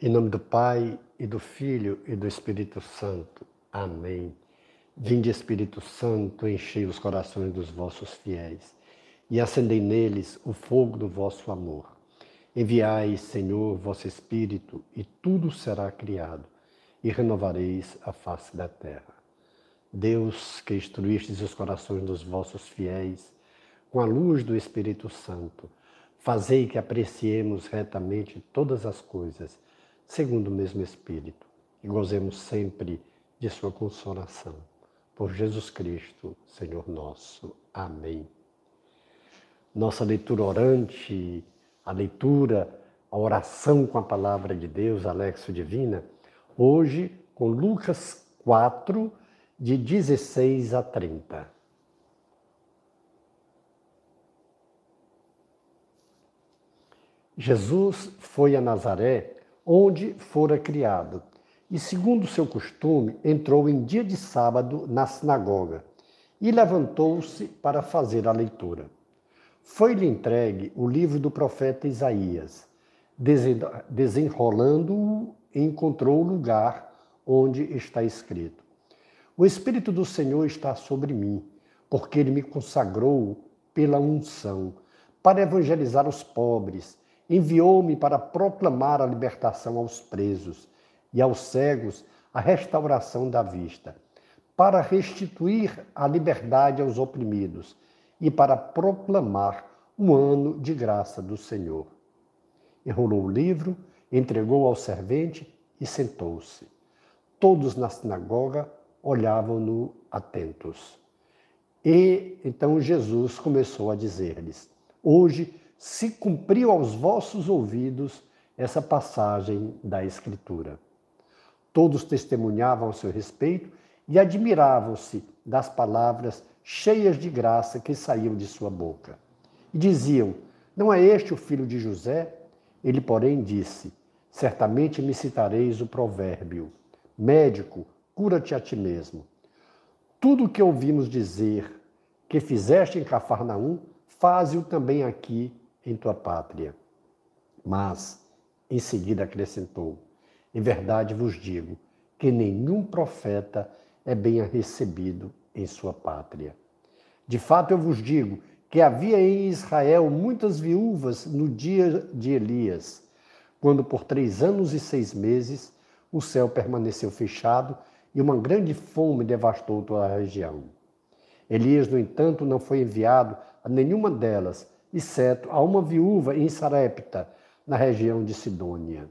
Em nome do Pai, e do Filho, e do Espírito Santo. Amém. Vinde, Espírito Santo, enchei os corações dos vossos fiéis, e acendei neles o fogo do vosso amor. Enviai, Senhor, vosso Espírito, e tudo será criado, e renovareis a face da terra. Deus, que instruístes os corações dos vossos fiéis, com a luz do Espírito Santo, fazei que apreciemos retamente todas as coisas, segundo o mesmo Espírito, e gozemos sempre de Sua consolação. Por Jesus Cristo, Senhor nosso. Amém. Nossa leitura orante, a leitura, a oração com a palavra de Deus, a Lexo Divina, hoje com Lucas 4, de 16 a 30. Jesus foi a Nazaré onde fora criado. E, segundo seu costume, entrou em dia de sábado na sinagoga e levantou-se para fazer a leitura. Foi-lhe entregue o livro do profeta Isaías. Desenrolando-o, encontrou o lugar onde está escrito: O Espírito do Senhor está sobre mim, porque ele me consagrou pela unção, para evangelizar os pobres enviou-me para proclamar a libertação aos presos e aos cegos a restauração da vista, para restituir a liberdade aos oprimidos e para proclamar um ano de graça do Senhor. Enrolou o livro, entregou ao servente e sentou-se. Todos na sinagoga olhavam-no atentos. E então Jesus começou a dizer-lhes: Hoje se cumpriu aos vossos ouvidos essa passagem da Escritura. Todos testemunhavam a seu respeito e admiravam-se das palavras cheias de graça que saíam de sua boca. E diziam: Não é este o filho de José? Ele, porém, disse: Certamente me citareis o provérbio: Médico, cura-te a ti mesmo. Tudo o que ouvimos dizer que fizeste em Cafarnaum, faze-o também aqui em tua pátria. Mas, em seguida, acrescentou: Em verdade vos digo que nenhum profeta é bem recebido em sua pátria. De fato, eu vos digo que havia em Israel muitas viúvas no dia de Elias, quando por três anos e seis meses o céu permaneceu fechado e uma grande fome devastou toda a região. Elias, no entanto, não foi enviado a nenhuma delas, exceto a uma viúva em Sarepta, na região de Sidônia.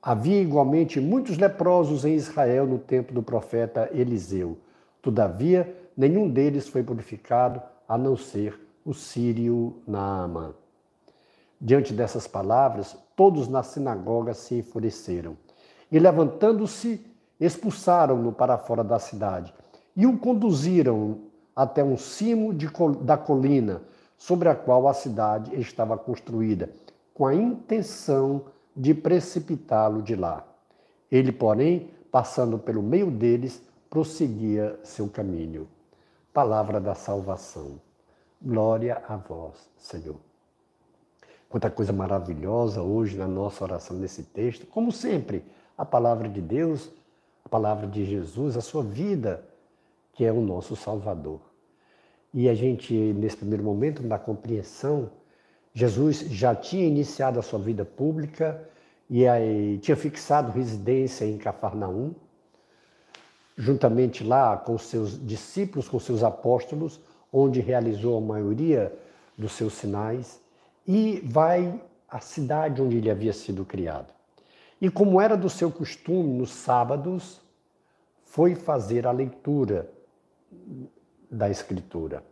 Havia igualmente muitos leprosos em Israel no tempo do profeta Eliseu. Todavia, nenhum deles foi purificado, a não ser o sírio Naamã. Diante dessas palavras, todos na sinagoga se enfureceram. E levantando-se, expulsaram-no para fora da cidade e o conduziram até um cimo de, da colina, sobre a qual a cidade estava construída, com a intenção de precipitá-lo de lá. Ele, porém, passando pelo meio deles, prosseguia seu caminho. Palavra da salvação. Glória a vós, Senhor. Quanta coisa maravilhosa hoje na nossa oração nesse texto. Como sempre, a palavra de Deus, a palavra de Jesus, a sua vida, que é o nosso Salvador. E a gente, nesse primeiro momento, na compreensão, Jesus já tinha iniciado a sua vida pública e aí tinha fixado residência em Cafarnaum, juntamente lá com seus discípulos, com seus apóstolos, onde realizou a maioria dos seus sinais, e vai à cidade onde ele havia sido criado. E como era do seu costume, nos sábados, foi fazer a leitura da Escritura.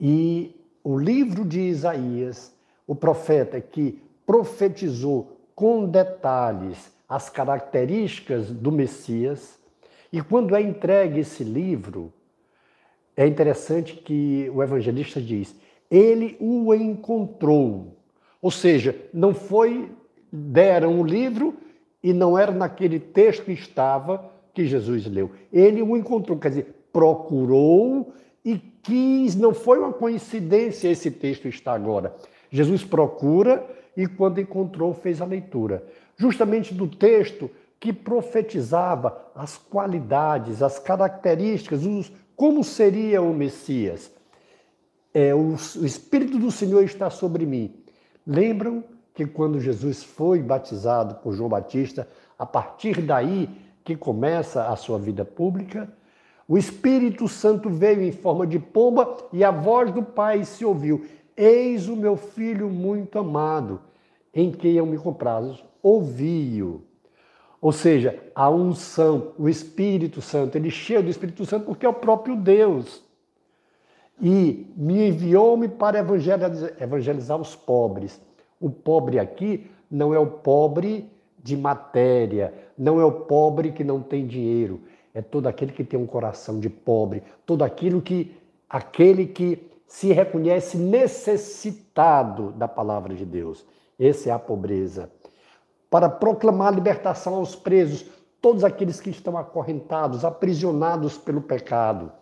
E o livro de Isaías, o profeta que profetizou com detalhes as características do Messias, e quando é entregue esse livro, é interessante que o evangelista diz: ele o encontrou. Ou seja, não foi, deram o livro e não era naquele texto que estava que Jesus leu. Ele o encontrou, quer dizer, procurou e quis, não foi uma coincidência esse texto estar agora. Jesus procura e quando encontrou, fez a leitura. Justamente do texto que profetizava as qualidades, as características, os, como seria o Messias. É, o, o Espírito do Senhor está sobre mim. Lembram que quando Jesus foi batizado por João Batista, a partir daí que começa a sua vida pública, o Espírito Santo veio em forma de pomba e a voz do Pai se ouviu: Eis o meu filho muito amado, em quem eu me comprazo. Ouvi-o. Ou seja, a unção, o Espírito Santo, ele cheio do Espírito Santo porque é o próprio Deus. E me enviou-me para evangelizar, evangelizar os pobres. O pobre aqui não é o pobre de matéria, não é o pobre que não tem dinheiro, é todo aquele que tem um coração de pobre, todo aquilo que aquele que se reconhece necessitado da palavra de Deus. Essa é a pobreza. Para proclamar libertação aos presos, todos aqueles que estão acorrentados, aprisionados pelo pecado.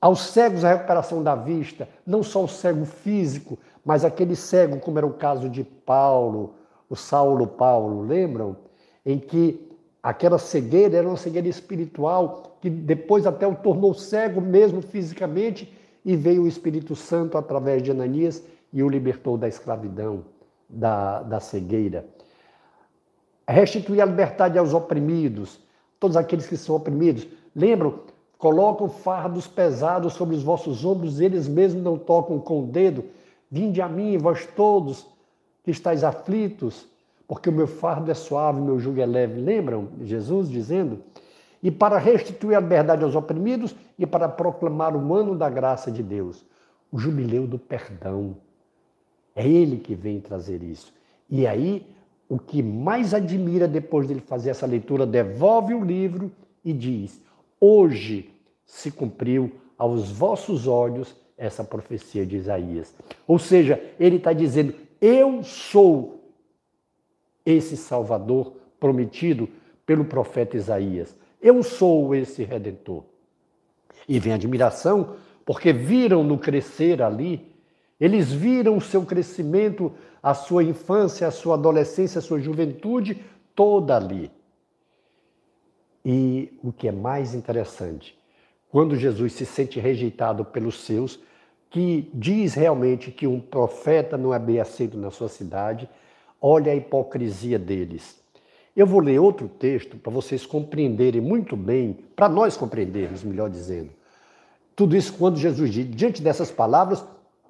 Aos cegos, a recuperação da vista, não só o cego físico, mas aquele cego, como era o caso de Paulo, o Saulo Paulo, lembram? Em que aquela cegueira era uma cegueira espiritual que depois até o tornou cego mesmo fisicamente e veio o Espírito Santo através de Ananias e o libertou da escravidão, da, da cegueira. Restituir a liberdade aos oprimidos, todos aqueles que são oprimidos. Lembram? Colocam fardos pesados sobre os vossos ombros, eles mesmos não tocam com o dedo. Vinde a mim, vós todos que estáis aflitos, porque o meu fardo é suave, o meu jugo é leve. Lembram Jesus dizendo? E para restituir a liberdade aos oprimidos e para proclamar o ano da graça de Deus, o jubileu do perdão. É ele que vem trazer isso. E aí, o que mais admira depois dele fazer essa leitura, devolve o livro e diz: Hoje se cumpriu aos vossos olhos essa profecia de Isaías. Ou seja, ele está dizendo: eu sou esse Salvador prometido pelo profeta Isaías. Eu sou esse redentor. E vem admiração, porque viram no crescer ali, eles viram o seu crescimento, a sua infância, a sua adolescência, a sua juventude, toda ali. E o que é mais interessante, quando Jesus se sente rejeitado pelos seus, que diz realmente que um profeta não é bem aceito na sua cidade, olha a hipocrisia deles. Eu vou ler outro texto para vocês compreenderem muito bem, para nós compreendermos, melhor dizendo. Tudo isso quando Jesus diz, diante dessas palavras,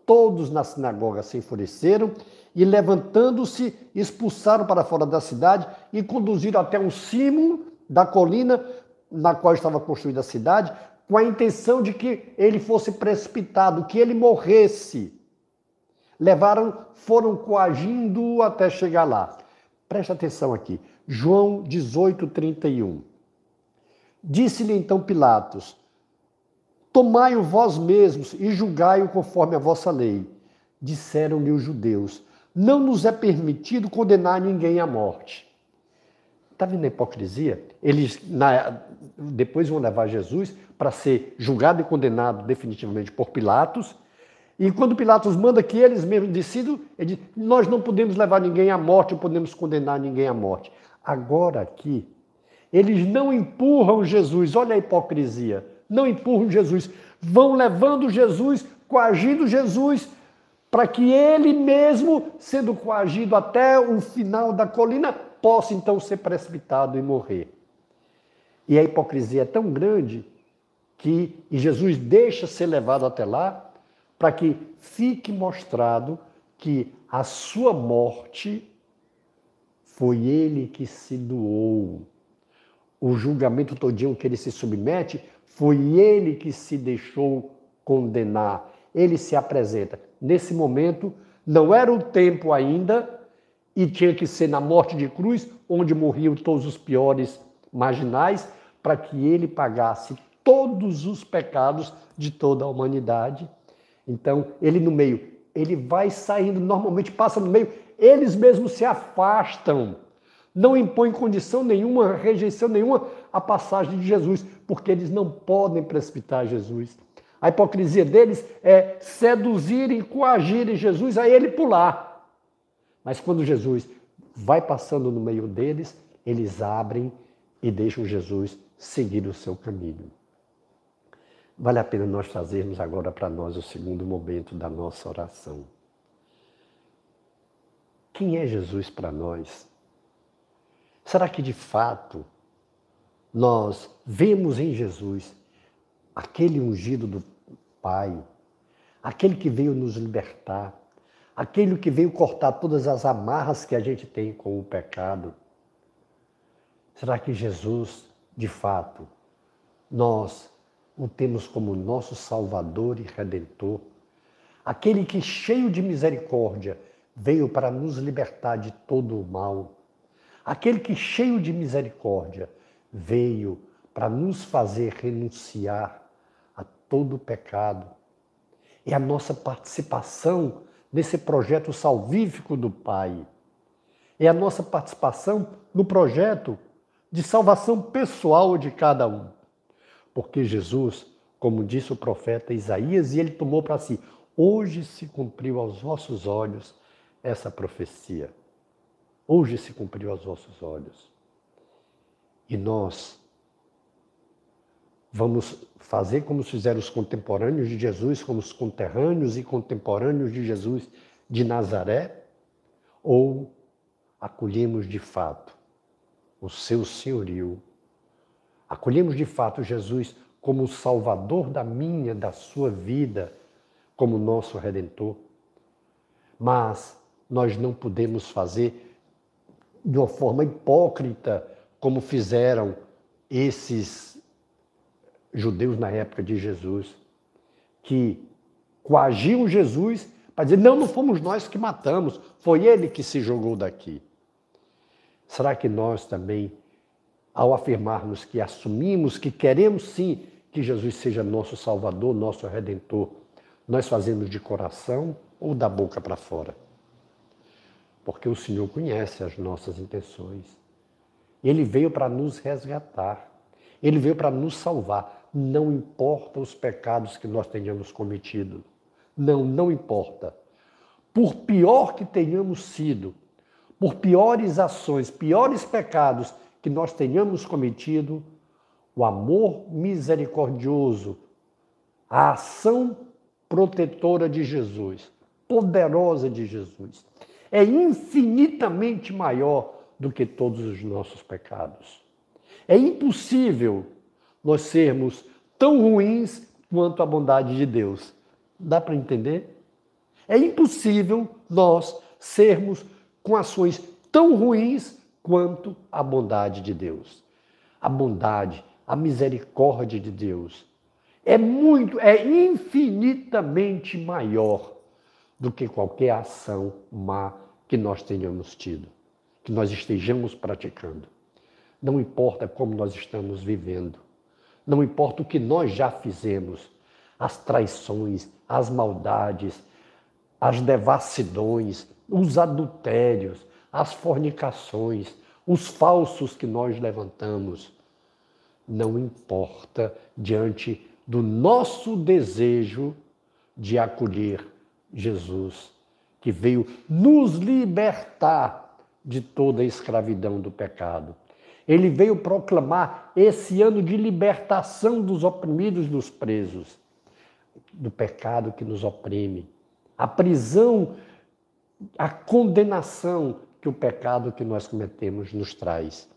todos na sinagoga se enfureceram e, levantando-se, expulsaram para fora da cidade e conduziram até um cimo da colina na qual estava construída a cidade, com a intenção de que ele fosse precipitado, que ele morresse. Levaram, foram coagindo até chegar lá. Presta atenção aqui. João 18, 31. Disse-lhe então Pilatos: Tomai-o vós mesmos e julgai-o conforme a vossa lei. Disseram-lhe os judeus: Não nos é permitido condenar ninguém à morte. Está vendo a hipocrisia? Eles na, depois vão levar Jesus para ser julgado e condenado definitivamente por Pilatos. E quando Pilatos manda que eles mesmos decidam, ele diz, nós não podemos levar ninguém à morte, não podemos condenar ninguém à morte. Agora aqui, eles não empurram Jesus, olha a hipocrisia, não empurram Jesus, vão levando Jesus, coagindo Jesus, para que ele mesmo, sendo coagido até o final da colina, possa então ser precipitado e morrer. E a hipocrisia é tão grande que Jesus deixa ser levado até lá para que fique mostrado que a sua morte foi ele que se doou. O julgamento todinho que ele se submete foi ele que se deixou condenar. Ele se apresenta. Nesse momento, não era o tempo ainda e tinha que ser na morte de cruz, onde morriam todos os piores marginais, para que ele pagasse todos os pecados de toda a humanidade. Então, ele no meio, ele vai saindo, normalmente passa no meio, eles mesmos se afastam, não impõem condição nenhuma, rejeição nenhuma à passagem de Jesus, porque eles não podem precipitar Jesus. A hipocrisia deles é seduzirem, coagirem Jesus a ele pular. Mas quando Jesus vai passando no meio deles, eles abrem e deixam Jesus seguir o seu caminho. Vale a pena nós trazermos agora para nós o segundo momento da nossa oração. Quem é Jesus para nós? Será que de fato nós vemos em Jesus aquele ungido do Pai, aquele que veio nos libertar, aquele que veio cortar todas as amarras que a gente tem com o pecado? Será que Jesus, de fato, nós o temos como nosso Salvador e Redentor? Aquele que, cheio de misericórdia, veio para nos libertar de todo o mal. Aquele que, cheio de misericórdia, veio para nos fazer renunciar a todo o pecado. É a nossa participação nesse projeto salvífico do Pai. É a nossa participação no projeto de salvação pessoal de cada um. Porque Jesus, como disse o profeta Isaías, e ele tomou para si, hoje se cumpriu aos vossos olhos essa profecia. Hoje se cumpriu aos vossos olhos. E nós vamos fazer como fizeram os contemporâneos de Jesus, como os conterrâneos e contemporâneos de Jesus de Nazaré, ou acolhemos de fato o seu senhorio, acolhemos de fato Jesus como o salvador da minha, da sua vida, como nosso redentor. Mas nós não podemos fazer de uma forma hipócrita, como fizeram esses judeus na época de Jesus, que coagiam Jesus para dizer: não, não fomos nós que matamos, foi ele que se jogou daqui. Será que nós também, ao afirmarmos que assumimos, que queremos sim que Jesus seja nosso Salvador, nosso Redentor, nós fazemos de coração ou da boca para fora? porque o Senhor conhece as nossas intenções. Ele veio para nos resgatar, ele veio para nos salvar. Não importa os pecados que nós tenhamos cometido. Não, não importa. Por pior que tenhamos sido, por piores ações, piores pecados que nós tenhamos cometido, o amor misericordioso, a ação protetora de Jesus, poderosa de Jesus, é infinitamente maior do que todos os nossos pecados. É impossível nós sermos tão ruins quanto a bondade de Deus. Dá para entender? É impossível nós sermos com ações tão ruins quanto a bondade de Deus. A bondade, a misericórdia de Deus é muito, é infinitamente maior do que qualquer ação má que nós tenhamos tido, que nós estejamos praticando. Não importa como nós estamos vivendo, não importa o que nós já fizemos, as traições, as maldades, as devassidões, os adultérios, as fornicações, os falsos que nós levantamos. Não importa diante do nosso desejo de acolher Jesus, que veio nos libertar de toda a escravidão do pecado. Ele veio proclamar esse ano de libertação dos oprimidos, dos presos, do pecado que nos oprime, a prisão, a condenação que o pecado que nós cometemos nos traz.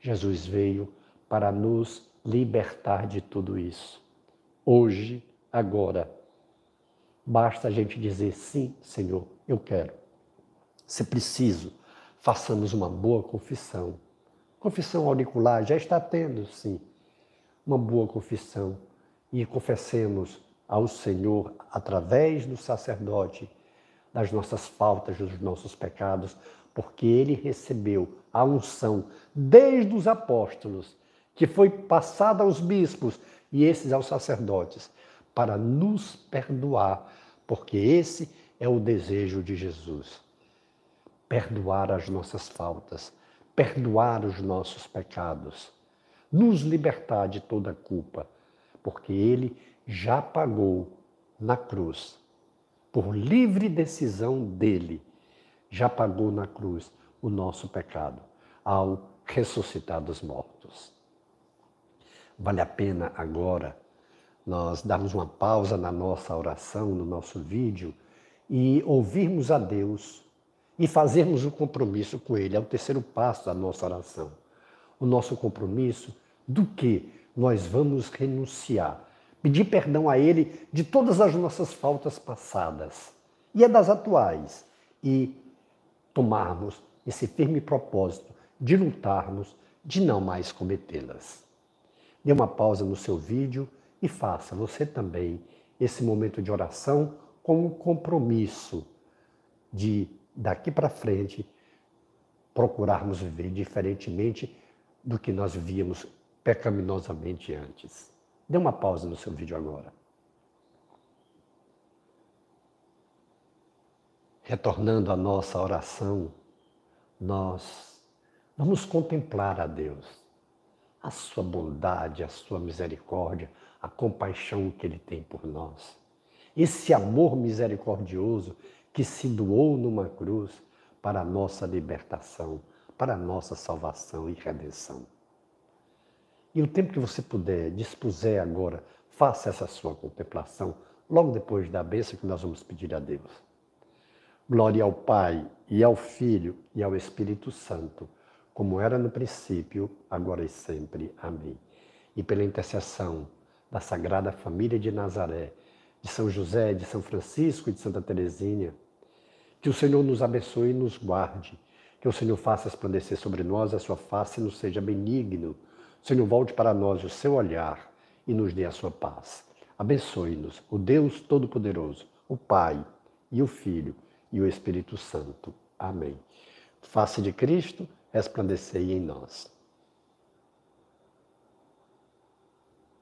Jesus veio para nos libertar de tudo isso. Hoje, agora, Basta a gente dizer sim, Senhor, eu quero. Se preciso, façamos uma boa confissão. Confissão auricular já está tendo, sim, uma boa confissão e confessemos ao Senhor através do sacerdote das nossas faltas, dos nossos pecados, porque ele recebeu a unção desde os apóstolos, que foi passada aos bispos e esses aos sacerdotes, para nos perdoar, porque esse é o desejo de Jesus. Perdoar as nossas faltas, perdoar os nossos pecados, nos libertar de toda culpa, porque ele já pagou na cruz, por livre decisão dele. já pagou na cruz o nosso pecado ao ressuscitar dos mortos. Vale a pena agora nós darmos uma pausa na nossa oração, no nosso vídeo e ouvirmos a Deus e fazermos um compromisso com Ele. É o terceiro passo da nossa oração. O nosso compromisso do que nós vamos renunciar. Pedir perdão a Ele de todas as nossas faltas passadas e é das atuais. E tomarmos esse firme propósito de lutarmos, de não mais cometê-las. Dê uma pausa no seu vídeo e faça você também esse momento de oração com um compromisso de daqui para frente procurarmos viver diferentemente do que nós vivíamos pecaminosamente antes. Dê uma pausa no seu vídeo agora. Retornando à nossa oração, nós vamos contemplar a Deus, a sua bondade, a sua misericórdia, a compaixão que Ele tem por nós. Esse amor misericordioso que se doou numa cruz para a nossa libertação, para a nossa salvação e redenção. E o tempo que você puder, dispuser agora, faça essa sua contemplação, logo depois da bênção que nós vamos pedir a Deus. Glória ao Pai, e ao Filho, e ao Espírito Santo, como era no princípio, agora e sempre. Amém. E pela intercessão da Sagrada Família de Nazaré, de São José, de São Francisco e de Santa Teresinha, que o Senhor nos abençoe e nos guarde, que o Senhor faça resplandecer sobre nós a sua face e nos seja benigno Senhor, volte para nós o seu olhar e nos dê a sua paz. Abençoe-nos, o Deus Todo-Poderoso, o Pai e o Filho e o Espírito Santo. Amém. Face de Cristo, resplandecei em nós.